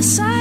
decide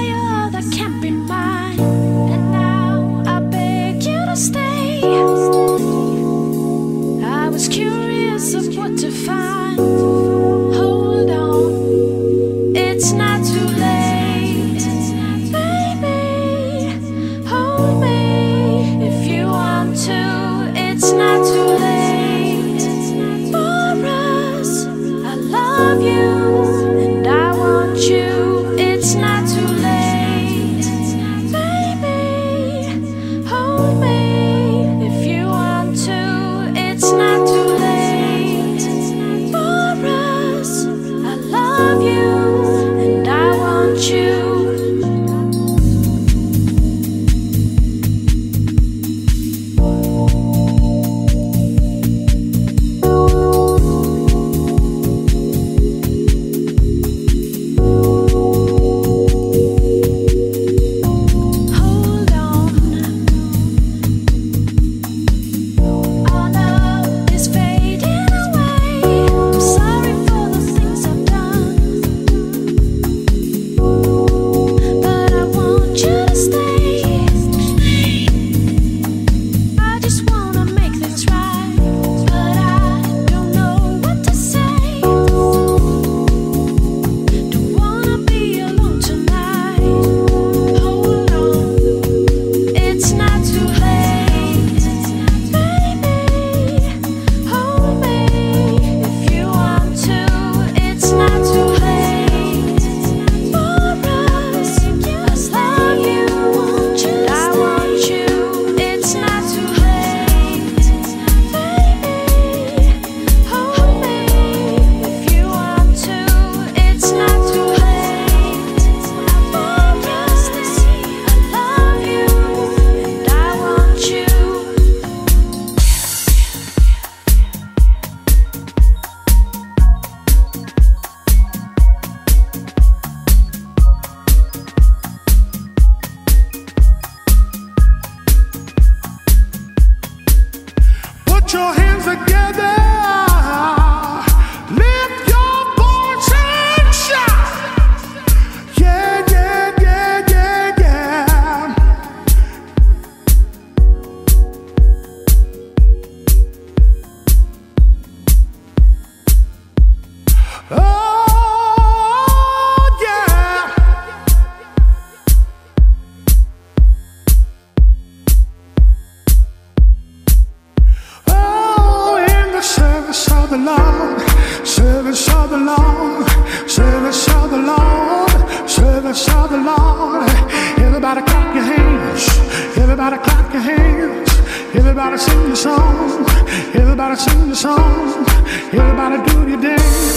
sing the song. Everybody do your dance.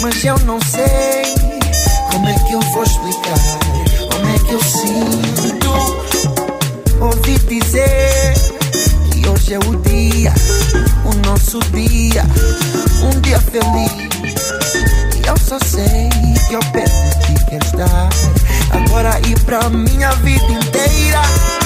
Mas eu não sei como é que eu vou explicar. Como é que eu sinto? Ouvi dizer que hoje é o dia, o nosso dia, um dia feliz. E eu só sei que eu perdi de ti estar. Agora e pra minha vida inteira.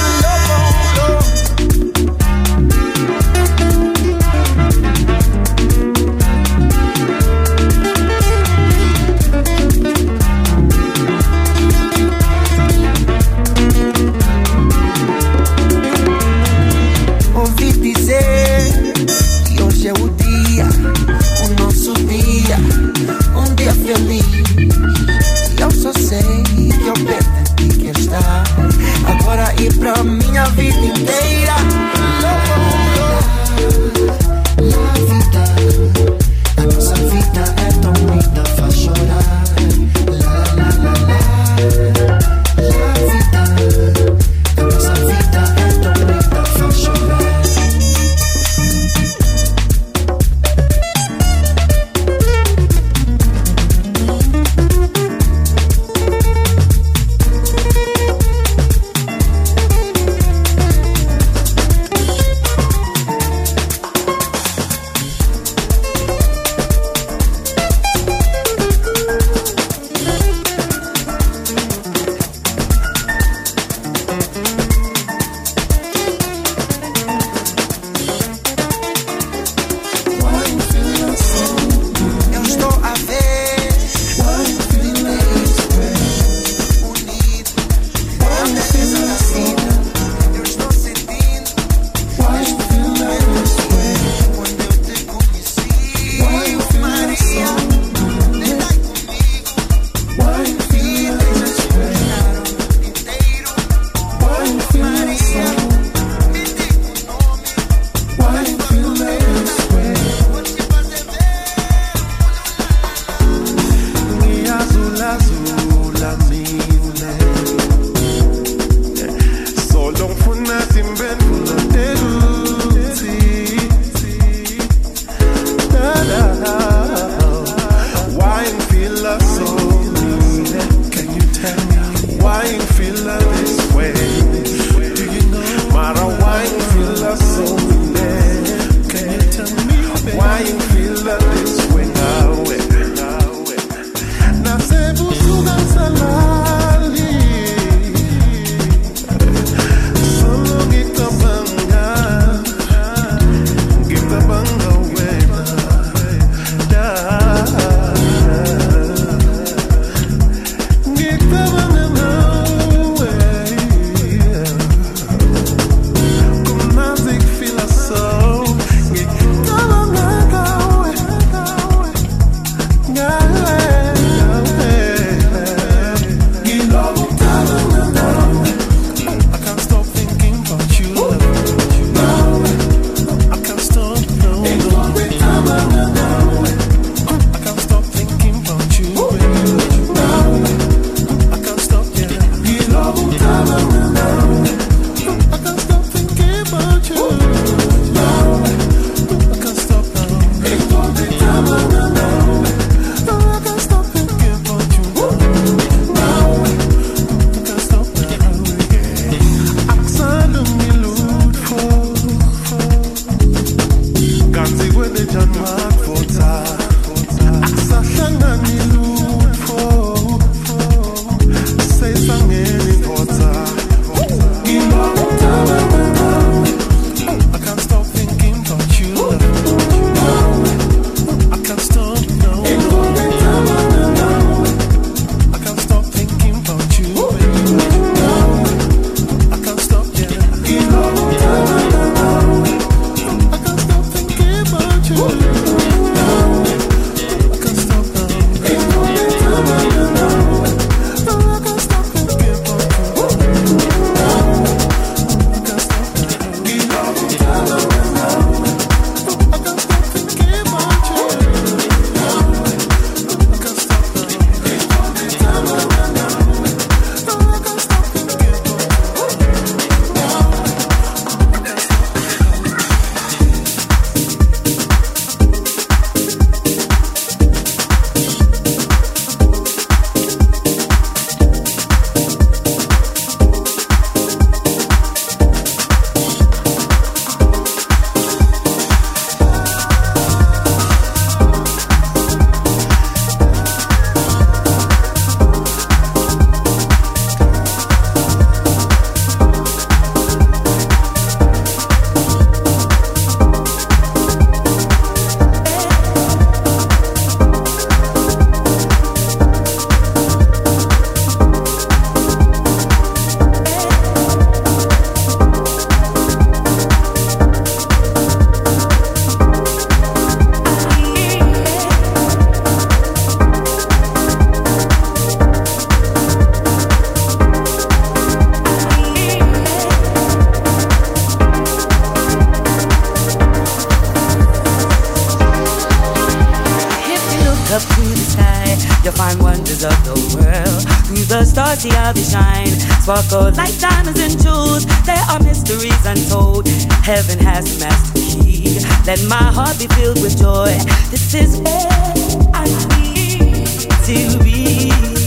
How they shine. Sparkle like diamonds and jewels. There are mysteries untold. Heaven has a master key. Let my heart be filled with joy. This is where I need to be.